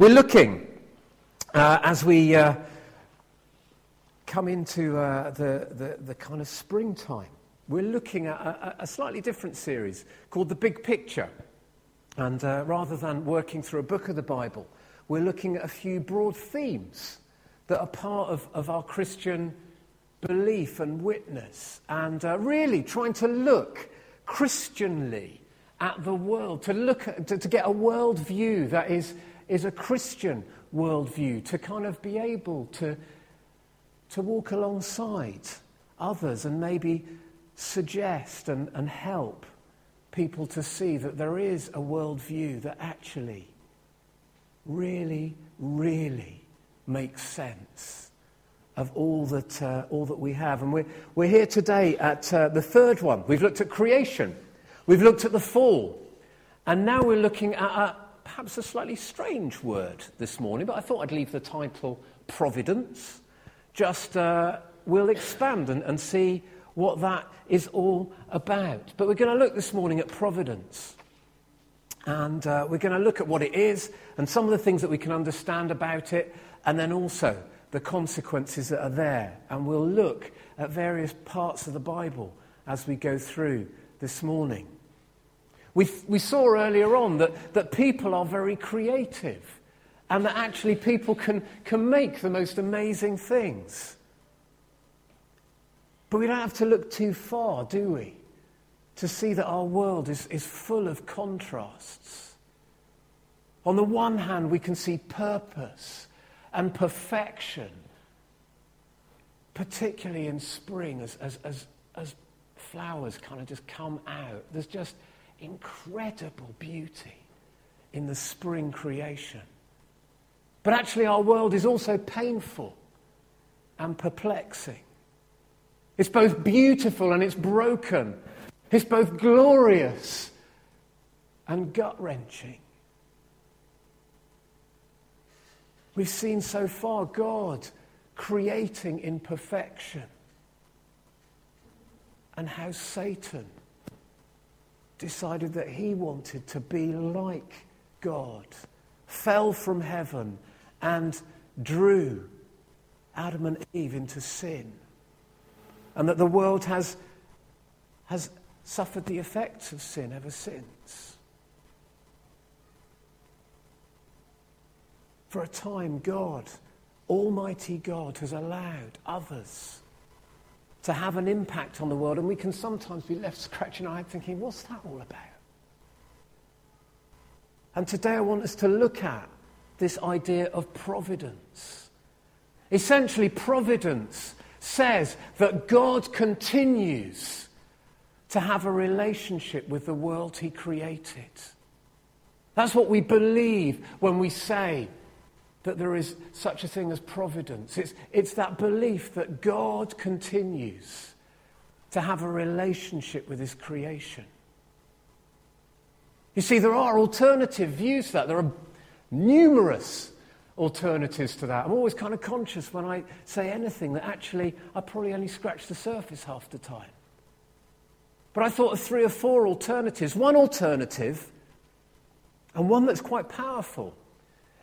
We're looking, uh, as we uh, come into uh, the, the, the, kind of springtime, we're looking at a, a, slightly different series called The Big Picture. And uh, rather than working through a book of the Bible, we're looking at a few broad themes that are part of, of our Christian belief and witness, and uh, really trying to look Christianly at the world, to look at, to, to get a world view that is is a Christian worldview, to kind of be able to, to walk alongside others and maybe suggest and, and help people to see that there is a worldview that actually really, really makes sense of all that, uh, all that we have. And we're, we're here today at uh, the third one. We've looked at creation, we've looked at the fall, and now we're looking at perhaps a slightly strange word this morning, but I thought I'd leave the title providence. Just uh, we'll expand and, and see what that is all about. But we're going to look this morning at providence. And uh, we're going to look at what it is and some of the things that we can understand about it, and then also the consequences that are there. And we'll look at various parts of the Bible as we go through this morning. We, we saw earlier on that, that people are very creative and that actually people can, can make the most amazing things. But we don't have to look too far, do we, to see that our world is, is full of contrasts. On the one hand, we can see purpose and perfection, particularly in spring as, as, as, as flowers kind of just come out. There's just incredible beauty in the spring creation. But actually, our world is also painful and perplexing. It's both beautiful and it's broken. It's both glorious and gut wrenching. We've seen so far God creating in perfection and how Satan decided that he wanted to be like God, fell from heaven and drew Adam and Eve into sin. And that the world has, has suffered the effects of sin ever since. For a time, God, Almighty God, has allowed others to have an impact on the world, and we can sometimes be left scratching our head thinking, what's that all about? And today I want us to look at this idea of providence. Essentially, providence says that God continues to have a relationship with the world he created. That's what we believe when we say that there is such a thing as providence. It's, it's that belief that God continues to have a relationship with his creation. You see, there are alternative views to that. There are numerous alternatives to that. I'm always kind of conscious when I say anything that actually I probably only scratch the surface half the time. But I thought of three or four alternatives. One alternative, and one that's quite powerful,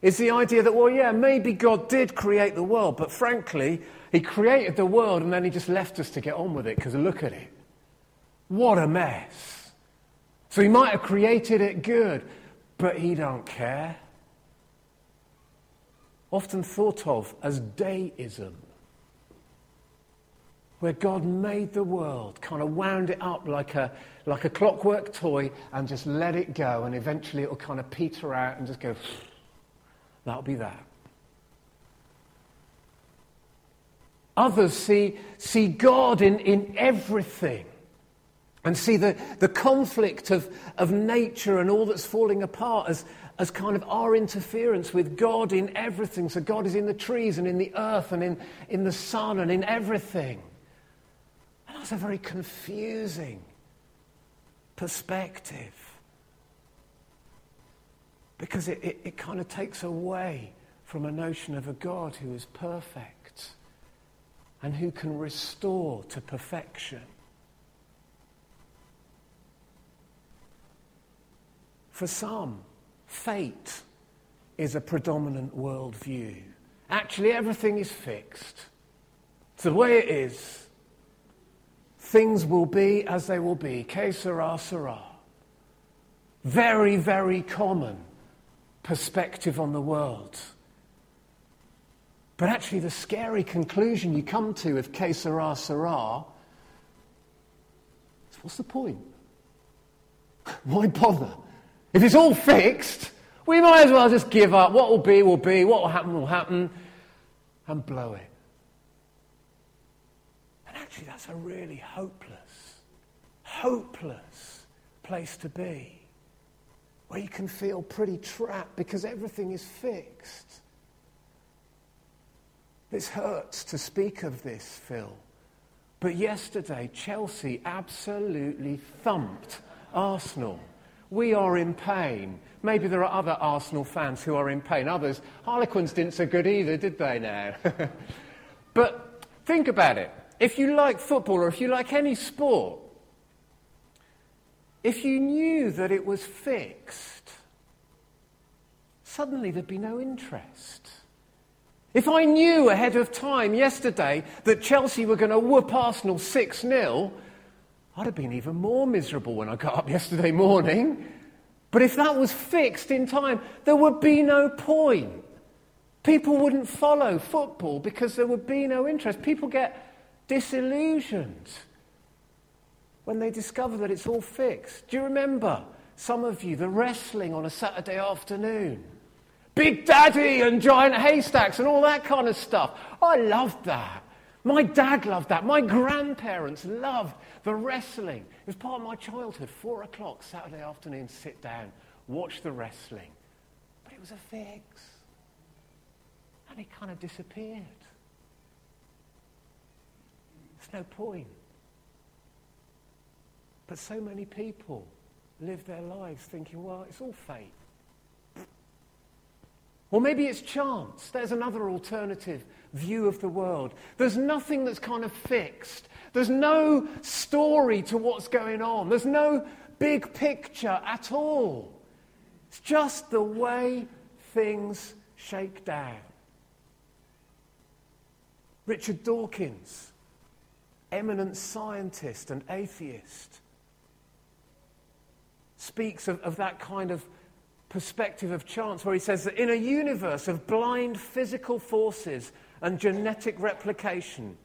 is the idea that, well, yeah, maybe God did create the world, but frankly, He created the world and then He just left us to get on with it because look at it. What a mess. So He might have created it good, but He don't care. Often thought of as deism, where God made the world, kind of wound it up like a, like a clockwork toy and just let it go, and eventually it'll kind of peter out and just go. That'll be that. Others see, see God in, in everything and see the, the conflict of, of nature and all that's falling apart as, as kind of our interference with God in everything. So God is in the trees and in the earth and in, in the sun and in everything. And that's a very confusing perspective because it, it, it kind of takes away from a notion of a God who is perfect and who can restore to perfection. For some, fate is a predominant worldview. Actually, everything is fixed. It's the way it is. Things will be as they will be. Que sera, sera. Very, very common perspective on the world. But actually, the scary conclusion you come to with que sera, sera is what's the point? Why bother? If it's all fixed, we might as well just give up. What will be, will be. What will happen, will happen. And blow it. And actually, that's a really hopeless, hopeless place to be. Where you can feel pretty trapped because everything is fixed. This hurts to speak of this, Phil. But yesterday, Chelsea absolutely thumped Arsenal. We are in pain. Maybe there are other Arsenal fans who are in pain. Others, Harlequins didn't so good either, did they now? but think about it. If you like football or if you like any sport, if you knew that it was fixed, suddenly there'd be no interest. If I knew ahead of time yesterday that Chelsea were going to whoop Arsenal 6 0, I'd have been even more miserable when I got up yesterday morning. But if that was fixed in time, there would be no point. People wouldn't follow football because there would be no interest. People get disillusioned when they discover that it's all fixed. Do you remember, some of you, the wrestling on a Saturday afternoon? Big Daddy and giant haystacks and all that kind of stuff. I loved that. My dad loved that. My grandparents loved the wrestling. It was part of my childhood. Four o'clock Saturday afternoon, sit down, watch the wrestling. But it was a fix. And it kind of disappeared. There's no point. But so many people live their lives thinking, well, it's all fate. Or maybe it's chance. There's another alternative view of the world. There's nothing that's kind of fixed. There's no story to what's going on. There's no big picture at all. It's just the way things shake down. Richard Dawkins, eminent scientist and atheist, speaks of, of that kind of perspective of chance, where he says that in a universe of blind physical forces and genetic replication,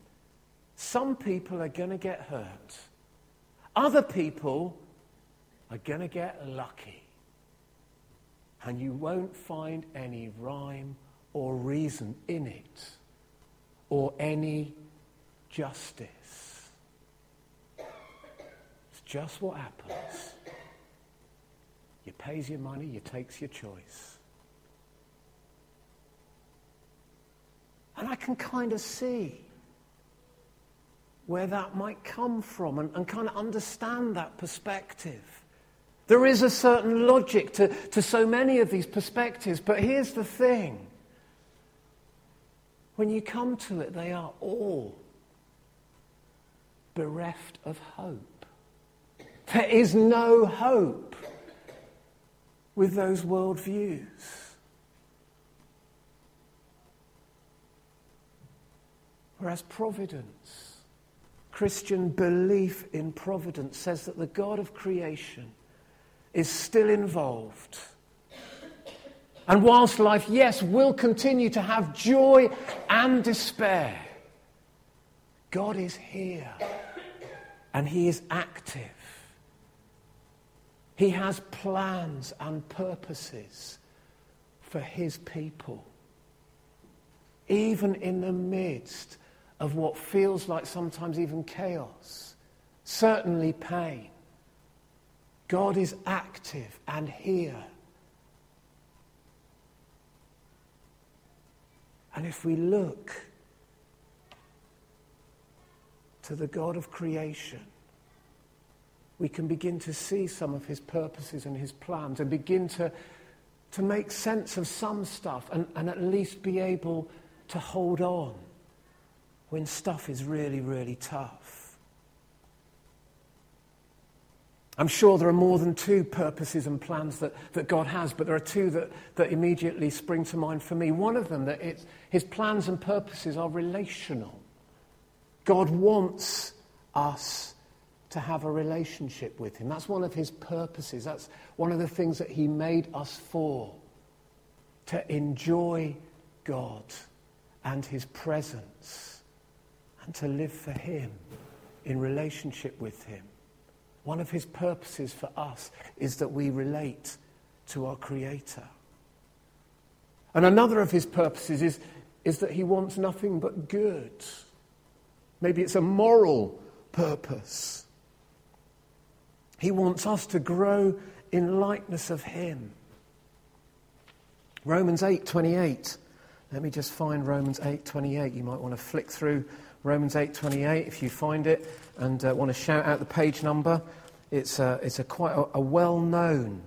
some people are going to get hurt. Other people are going to get lucky. And you won't find any rhyme or reason in it or any justice. It's just what happens. You pays your money, you takes your choice. And I can kind of see where that might come from and, and kind of understand that perspective. There is a certain logic to, to so many of these perspectives, but here's the thing. When you come to it, they are all bereft of hope. There is no hope with those worldviews. Whereas providence, Christian belief in providence, says that the God of creation is still involved. And whilst life, yes, will continue to have joy and despair, God is here and He is active. He has plans and purposes for his people. Even in the midst of what feels like sometimes even chaos, certainly pain, God is active and here. And if we look to the God of creation, we can begin to see some of his purposes and his plans and begin to, to make sense of some stuff and, and at least be able to hold on when stuff is really, really tough. I'm sure there are more than two purposes and plans that, that God has, but there are two that, that immediately spring to mind for me. One of them, that it's, his plans and purposes are relational. God wants us to have a relationship with him. That's one of his purposes. That's one of the things that he made us for to enjoy God and his presence and to live for him in relationship with him. One of his purposes for us is that we relate to our Creator. And another of his purposes is, is that he wants nothing but good. Maybe it's a moral purpose. He wants us to grow in likeness of him. Romans 8:28. Let me just find Romans 8:28. You might want to flick through Romans 8:28 if you find it and uh, want to shout out the page number. It's a, it's a quite a, a well-known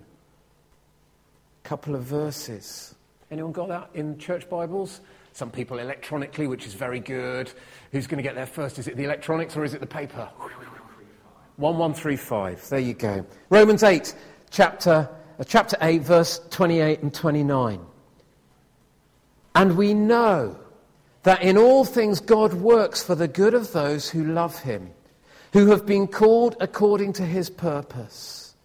couple of verses. Anyone got that in church Bibles? Some people electronically, which is very good. Who's going to get there first? Is it the electronics or is it the paper? 1135. There you go. Romans 8, chapter, uh, chapter 8, verse 28 and 29. And we know that in all things God works for the good of those who love him, who have been called according to his purpose.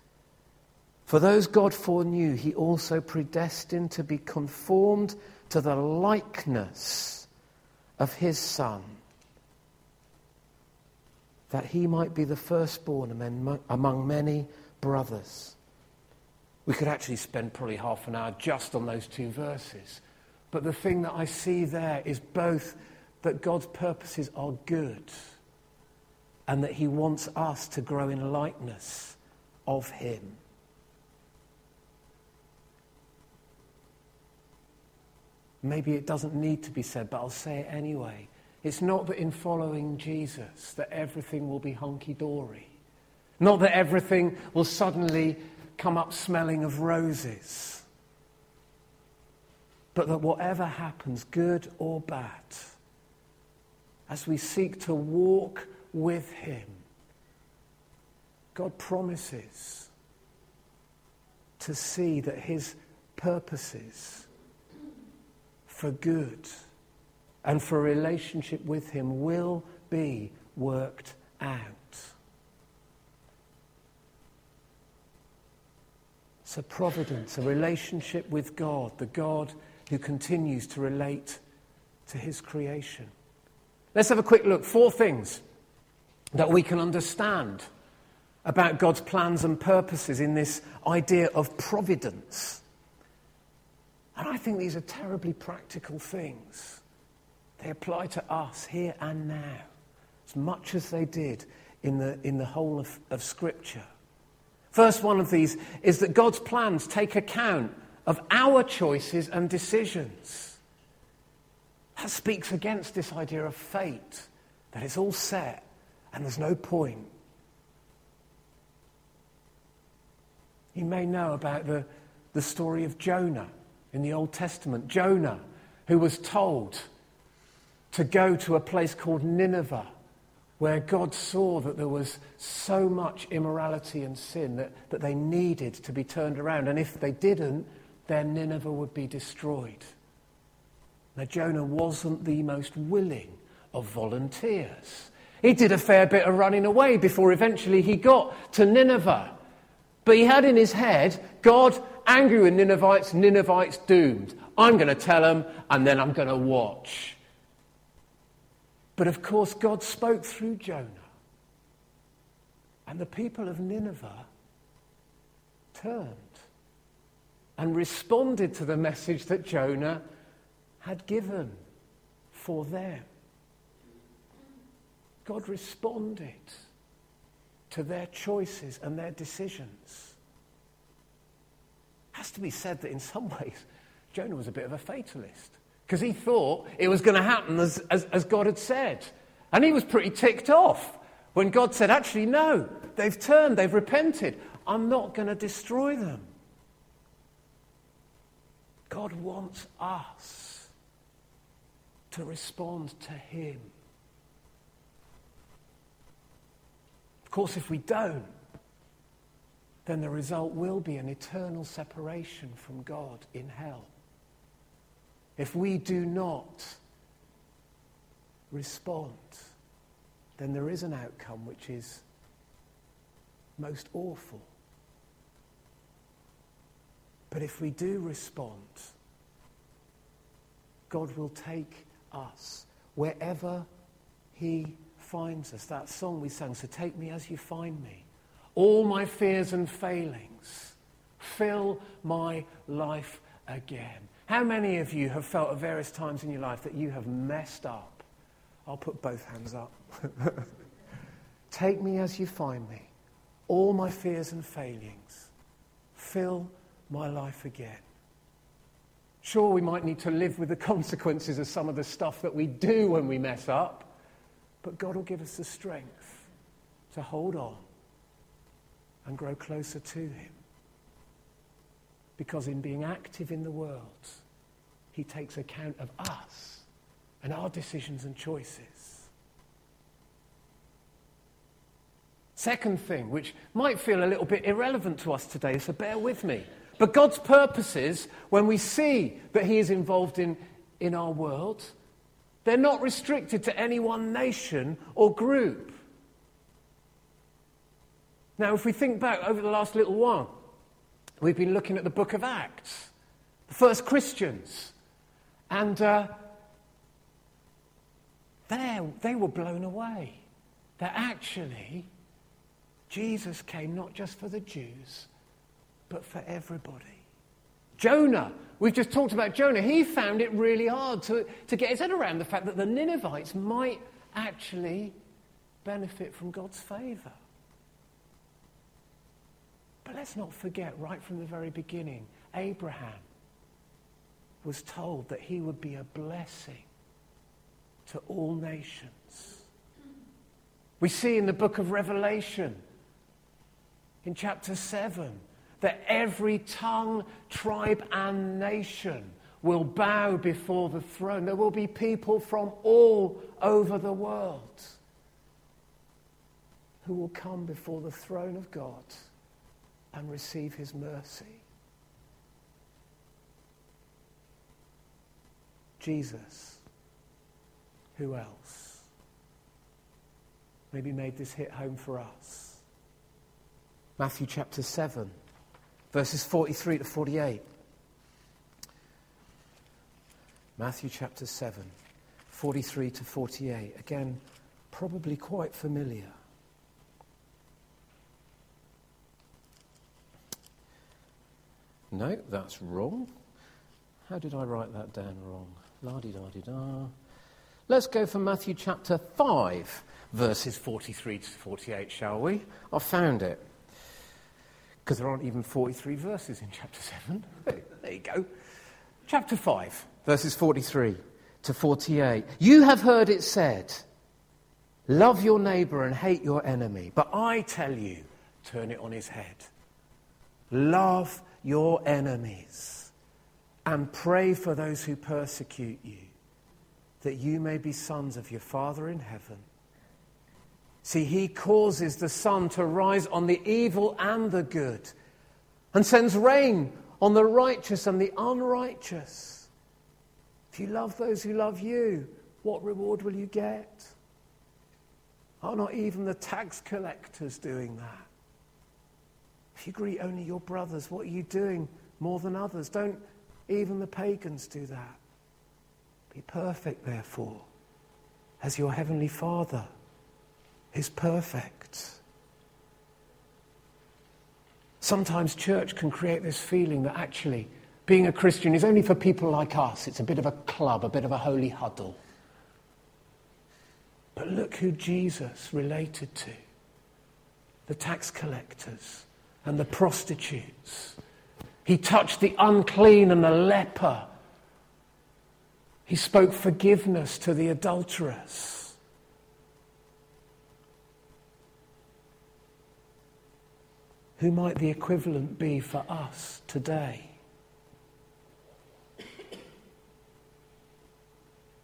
For those God foreknew, he also predestined to be conformed to the likeness of his Son, that he might be the firstborn among many brothers. We could actually spend probably half an hour just on those two verses. But the thing that I see there is both that God's purposes are good and that He wants us to grow in likeness of Him. Maybe it doesn't need to be said, but I'll say it anyway. It's not that in following Jesus that everything will be hunky dory. Not that everything will suddenly come up smelling of roses. But that whatever happens, good or bad, as we seek to walk with Him, God promises to see that His purposes for good and for relationship with Him will be worked out. So, providence, a relationship with God, the God who continues to relate to his creation. Let's have a quick look. Four things that we can understand about God's plans and purposes in this idea of providence. And I think these are terribly practical things. They apply to us here and now, as much as they did in the, in the whole of, of Scripture. First one of these is that God's plans take account of our choices and decisions. That speaks against this idea of fate, that it's all set and there's no point. You may know about the, the story of Jonah in the Old Testament. Jonah, who was told to go to a place called Nineveh, where God saw that there was so much immorality and sin that, that they needed to be turned around. And if they didn't, then Nineveh would be destroyed. Now, Jonah wasn't the most willing of volunteers. He did a fair bit of running away before eventually he got to Nineveh. But he had in his head, God angry with Ninevites, Ninevites doomed. I'm going to tell them and then I'm going to watch. But of course, God spoke through Jonah. And the people of Nineveh turned and responded to the message that Jonah had given for them. God responded to their choices and their decisions. It has to be said that in some ways, Jonah was a bit of a fatalist because he thought it was going to happen as, as, as God had said. And he was pretty ticked off when God said, Actually, no, they've turned, they've repented. I'm not going to destroy them. God wants us to respond to Him. Of course, if we don't, then the result will be an eternal separation from God in hell. If we do not respond, then there is an outcome which is most awful. But if we do respond, God will take us wherever He finds us. That song we sang, So Take Me As You Find Me. All my fears and failings, fill my life again. How many of you have felt at various times in your life that you have messed up? I'll put both hands up. Take me as you find me. All my fears and failings, fill my life again. Sure, we might need to live with the consequences of some of the stuff that we do when we mess up, but God will give us the strength to hold on and grow closer to Him. Because in being active in the world, He takes account of us and our decisions and choices. Second thing, which might feel a little bit irrelevant to us today, so bear with me. But God's purposes, when we see that He is involved in, in our world, they're not restricted to any one nation or group. Now, if we think back over the last little while, we've been looking at the book of Acts, the first Christians, and uh, they were blown away that actually Jesus came not just for the Jews, but for everybody. Jonah, we've just talked about Jonah. He found it really hard to, to get his head around the fact that the Ninevites might actually benefit from God's favour. But let's not forget, right from the very beginning, Abraham was told that he would be a blessing to all nations. We see in the book of Revelation, in chapter 7, that every tongue, tribe, and nation will bow before the throne. There will be people from all over the world who will come before the throne of God and receive his mercy. Jesus. Who else? Maybe made this hit home for us. Matthew chapter 7 verses 43 to 48. Matthew chapter 7, 43 to 48. Again, probably quite familiar. No, that's wrong. How did I write that down wrong? La di da di da. Let's go for Matthew chapter 5, verses 43 to 48, shall we? I found it because there aren't even 43 verses in chapter 7. there you go. Chapter 5, verses 43 to 48. You have heard it said, Love your neighbor and hate your enemy. But I tell you, turn it on his head. Love your enemies and pray for those who persecute you, that you may be sons of your Father in heaven. See, he causes the sun to rise on the evil and the good, and sends rain on the righteous and the unrighteous. If you love those who love you, what reward will you get? Are not even the tax collectors doing that? If you greet only your brothers, what are you doing more than others? Don't even the pagans do that. Be perfect, therefore, as your heavenly Father is perfect. Sometimes church can create this feeling that actually being a Christian is only for people like us. It's a bit of a club, a bit of a holy huddle. But look who Jesus related to the tax collectors and the prostitutes. He touched the unclean and the leper. He spoke forgiveness to the adulteress. Who might the equivalent be for us today?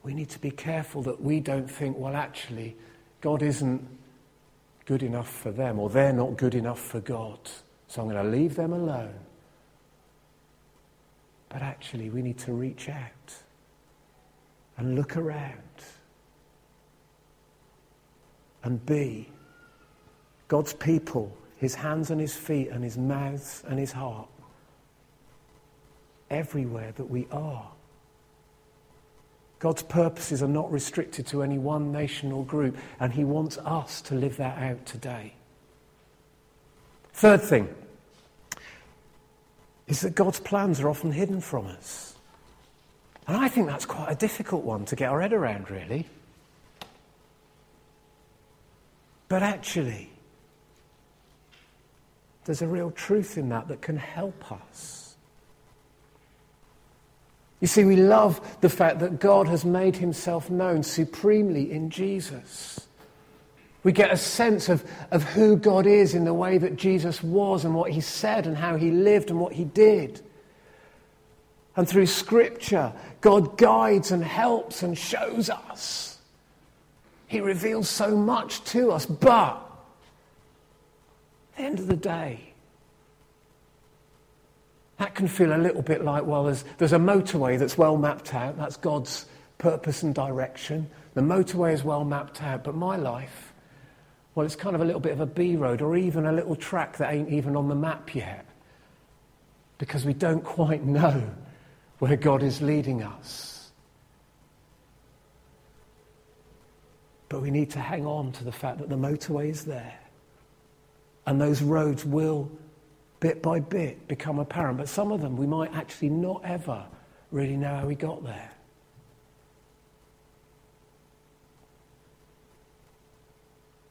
We need to be careful that we don't think, well, actually, God isn't good enough for them, or they're not good enough for God. So I'm going to leave them alone. But actually, we need to reach out and look around and be God's people, his hands and his feet and his mouth and his heart, everywhere that we are. God's purposes are not restricted to any one nation or group, and he wants us to live that out today. Third thing is that God's plans are often hidden from us. And I think that's quite a difficult one to get our head around, really. But actually, there's a real truth in that that can help us. You see, we love the fact that God has made himself known supremely in Jesus. We get a sense of, of who God is in the way that Jesus was and what he said and how he lived and what he did. And through Scripture, God guides and helps and shows us. He reveals so much to us. But at the end of the day, that can feel a little bit like, well, there's, there's a motorway that's well mapped out. That's God's purpose and direction. The motorway is well mapped out. But my life, well, it's kind of a little bit of a B road or even a little track that ain't even on the map yet. Because we don't quite know where God is leading us. But we need to hang on to the fact that the motorway is there. And those roads will, bit by bit, become apparent. But some of them we might actually not ever really know how we got there.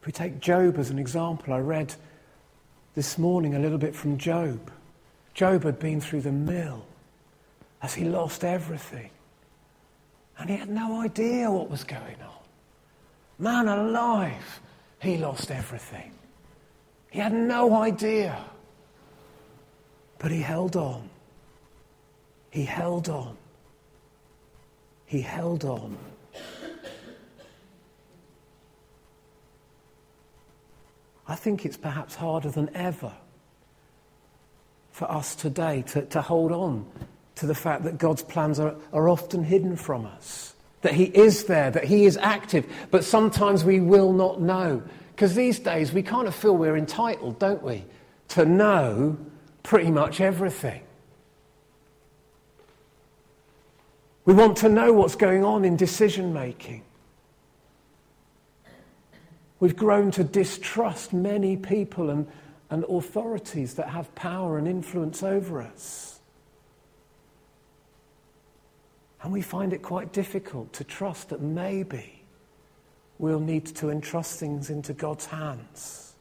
If we take Job as an example, I read this morning a little bit from Job. Job had been through the mill as he lost everything. And he had no idea what was going on. Man alive, he lost everything. He had no idea. But he held on. He held on. He held on. I think it's perhaps harder than ever for us today to, to hold on to the fact that God's plans are, are often hidden from us. That He is there, that He is active, but sometimes we will not know. Because these days we kind of feel we're entitled, don't we, to know pretty much everything. We want to know what's going on in decision making. We've grown to distrust many people and, and authorities that have power and influence over us. And we find it quite difficult to trust that maybe we'll need to entrust things into God's hands.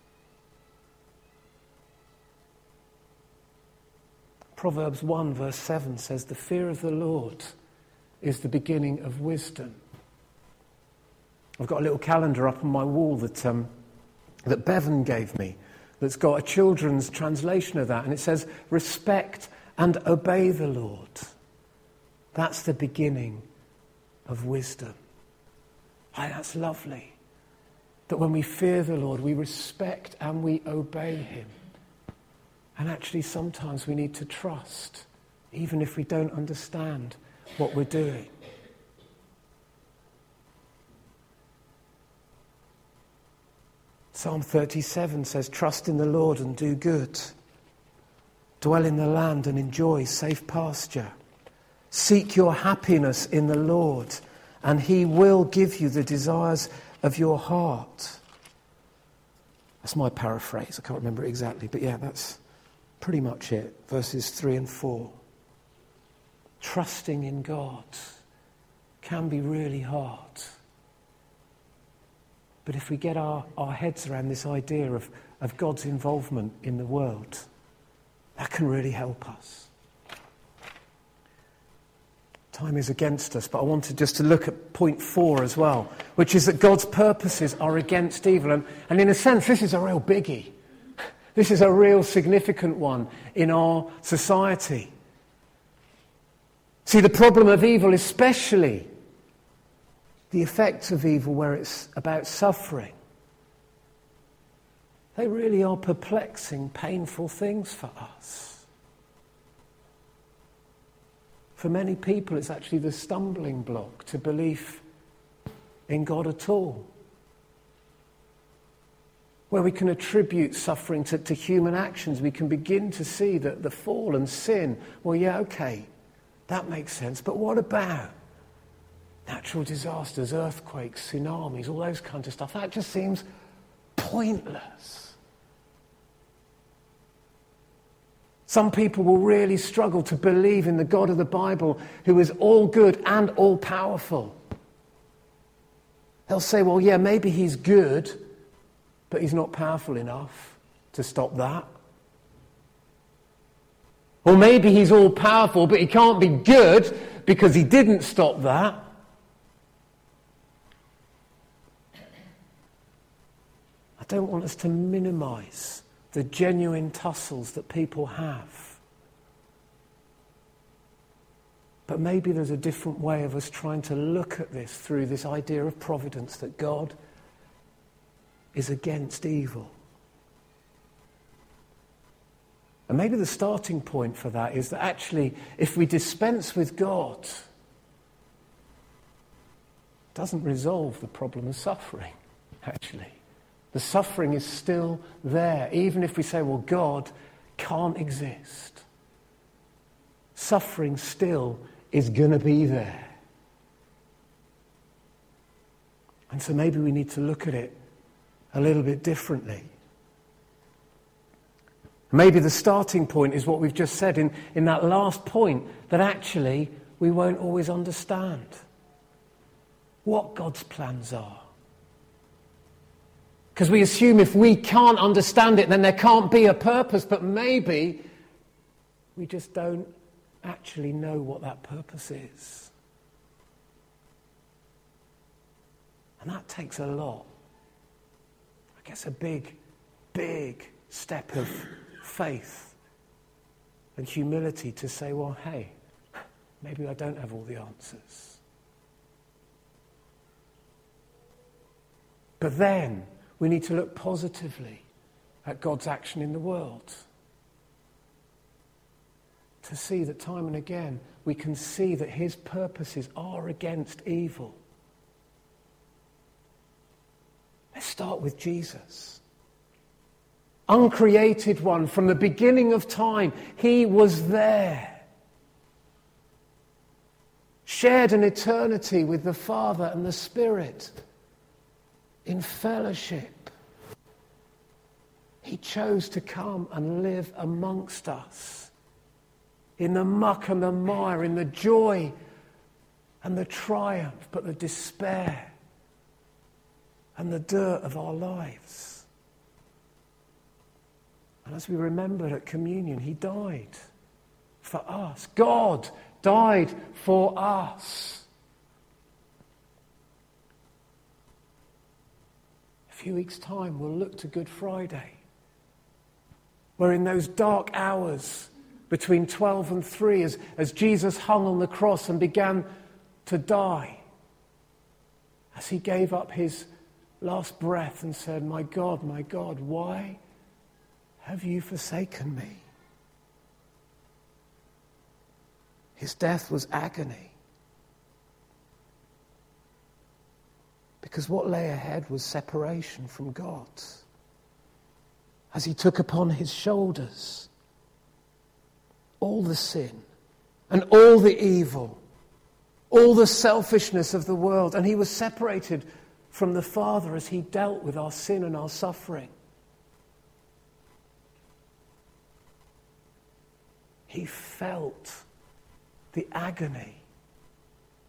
Proverbs 1, verse 7 says, The fear of the Lord is the beginning of wisdom. I've got a little calendar up on my wall that, um, that Bevan gave me that's got a children's translation of that, and it says, Respect and obey the Lord. That's the beginning of wisdom. Why, that's lovely. That when we fear the Lord, we respect and we obey Him. And actually, sometimes we need to trust, even if we don't understand what we're doing. Psalm 37 says, Trust in the Lord and do good. Dwell in the land and enjoy safe pasture. Seek your happiness in the Lord, and He will give you the desires of your heart. That's my paraphrase. I can't remember it exactly, but yeah, that's pretty much it. Verses 3 and 4. Trusting in God can be really hard. But if we get our, our heads around this idea of, of God's involvement in the world, that can really help us. Time is against us, but I wanted just to look at point four as well, which is that God's purposes are against evil. And, and in a sense, this is a real biggie. This is a real significant one in our society. See, the problem of evil, especially the effects of evil where it's about suffering, they really are perplexing, painful things for us. For many people, it's actually the stumbling block to belief in God at all. Where we can attribute suffering to, to human actions, we can begin to see that the fall and sin, well, yeah, okay, that makes sense. But what about natural disasters, earthquakes, tsunamis, all those kinds of stuff? That just seems pointless. Some people will really struggle to believe in the God of the Bible who is all good and all powerful. They'll say, well, yeah, maybe he's good, but he's not powerful enough to stop that. Or maybe he's all powerful, but he can't be good because he didn't stop that. I don't want us to minimize the genuine tussles that people have. But maybe there's a different way of us trying to look at this through this idea of providence that God is against evil. And maybe the starting point for that is that actually, if we dispense with God, it doesn't resolve the problem of suffering, actually. The suffering is still there, even if we say, well, God can't exist. Suffering still is going to be there. And so maybe we need to look at it a little bit differently. Maybe the starting point is what we've just said in, in that last point that actually we won't always understand what God's plans are. Because we assume if we can't understand it, then there can't be a purpose, but maybe we just don't actually know what that purpose is. And that takes a lot. I guess a big, big step of faith and humility to say, well, hey, maybe I don't have all the answers. But then, we need to look positively at God's action in the world. To see that time and again we can see that his purposes are against evil. Let's start with Jesus. Uncreated one from the beginning of time, he was there. Shared an eternity with the Father and the Spirit in fellowship. He chose to come and live amongst us in the muck and the mire, in the joy and the triumph, but the despair and the dirt of our lives. And as we remembered at communion, He died for us. God died for us. Few weeks' time, we'll look to Good Friday, where in those dark hours between 12 and 3, as, as Jesus hung on the cross and began to die, as he gave up his last breath and said, My God, my God, why have you forsaken me? His death was agony. Because what lay ahead was separation from God. As he took upon his shoulders all the sin and all the evil, all the selfishness of the world, and he was separated from the Father as he dealt with our sin and our suffering. He felt the agony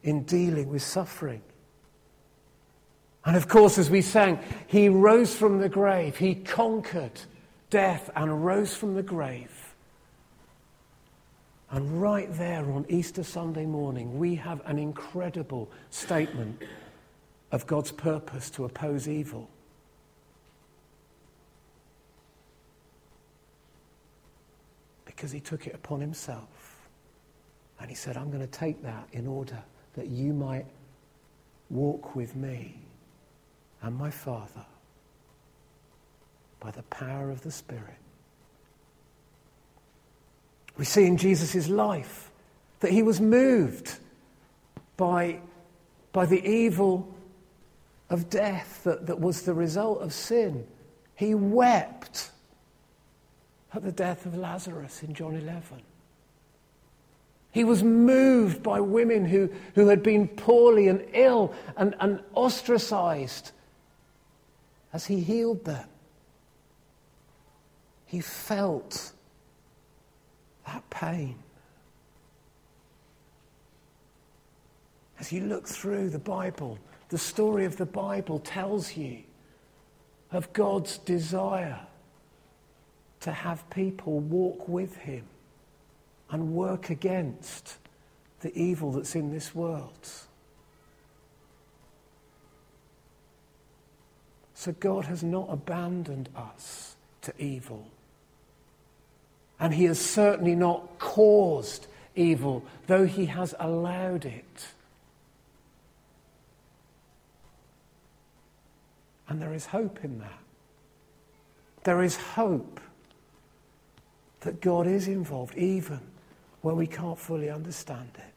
in dealing with suffering. And of course, as we sang, he rose from the grave. He conquered death and rose from the grave. And right there on Easter Sunday morning, we have an incredible statement of God's purpose to oppose evil. Because he took it upon himself. And he said, I'm going to take that in order that you might walk with me and my Father by the power of the Spirit. We see in Jesus' life that he was moved by, by the evil of death that, that was the result of sin. He wept at the death of Lazarus in John 11. He was moved by women who, who had been poorly and ill and, and ostracized as he healed them. He felt that pain. As you look through the Bible, the story of the Bible tells you of God's desire to have people walk with Him and work against the evil that's in this world. So God has not abandoned us to evil. And He has certainly not caused evil, though He has allowed it. And there is hope in that. There is hope that God is involved, even when we can't fully understand it.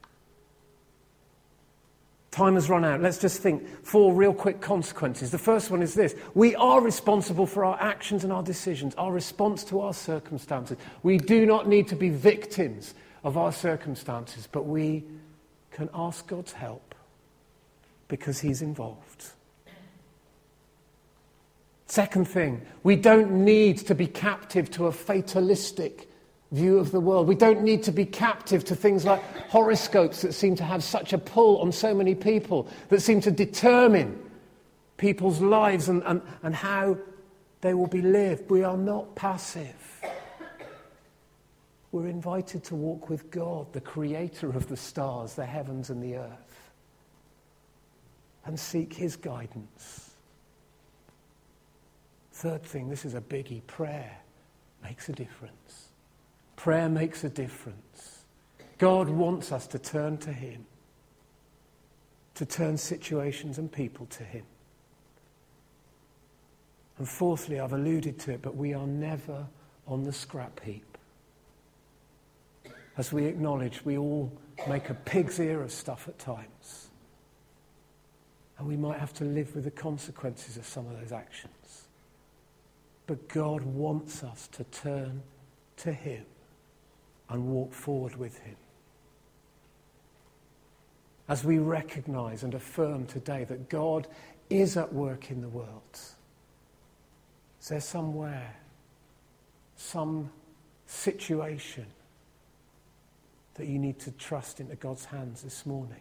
Time has run out. Let's just think four real quick consequences. The first one is this we are responsible for our actions and our decisions, our response to our circumstances. We do not need to be victims of our circumstances, but we can ask God's help because He's involved. Second thing, we don't need to be captive to a fatalistic view of the world. We don't need to be captive to things like horoscopes that seem to have such a pull on so many people, that seem to determine people's lives and, and, and how they will be lived. We are not passive. We're invited to walk with God, the creator of the stars, the heavens, and the earth, and seek his guidance. Third thing, this is a biggie prayer makes a difference. Prayer makes a difference. God wants us to turn to Him, to turn situations and people to Him. And fourthly, I've alluded to it, but we are never on the scrap heap. As we acknowledge, we all make a pig's ear of stuff at times. And we might have to live with the consequences of some of those actions. But God wants us to turn to Him and walk forward with Him. As we recognize and affirm today that God is at work in the world, is there somewhere, some situation that you need to trust into God's hands this morning?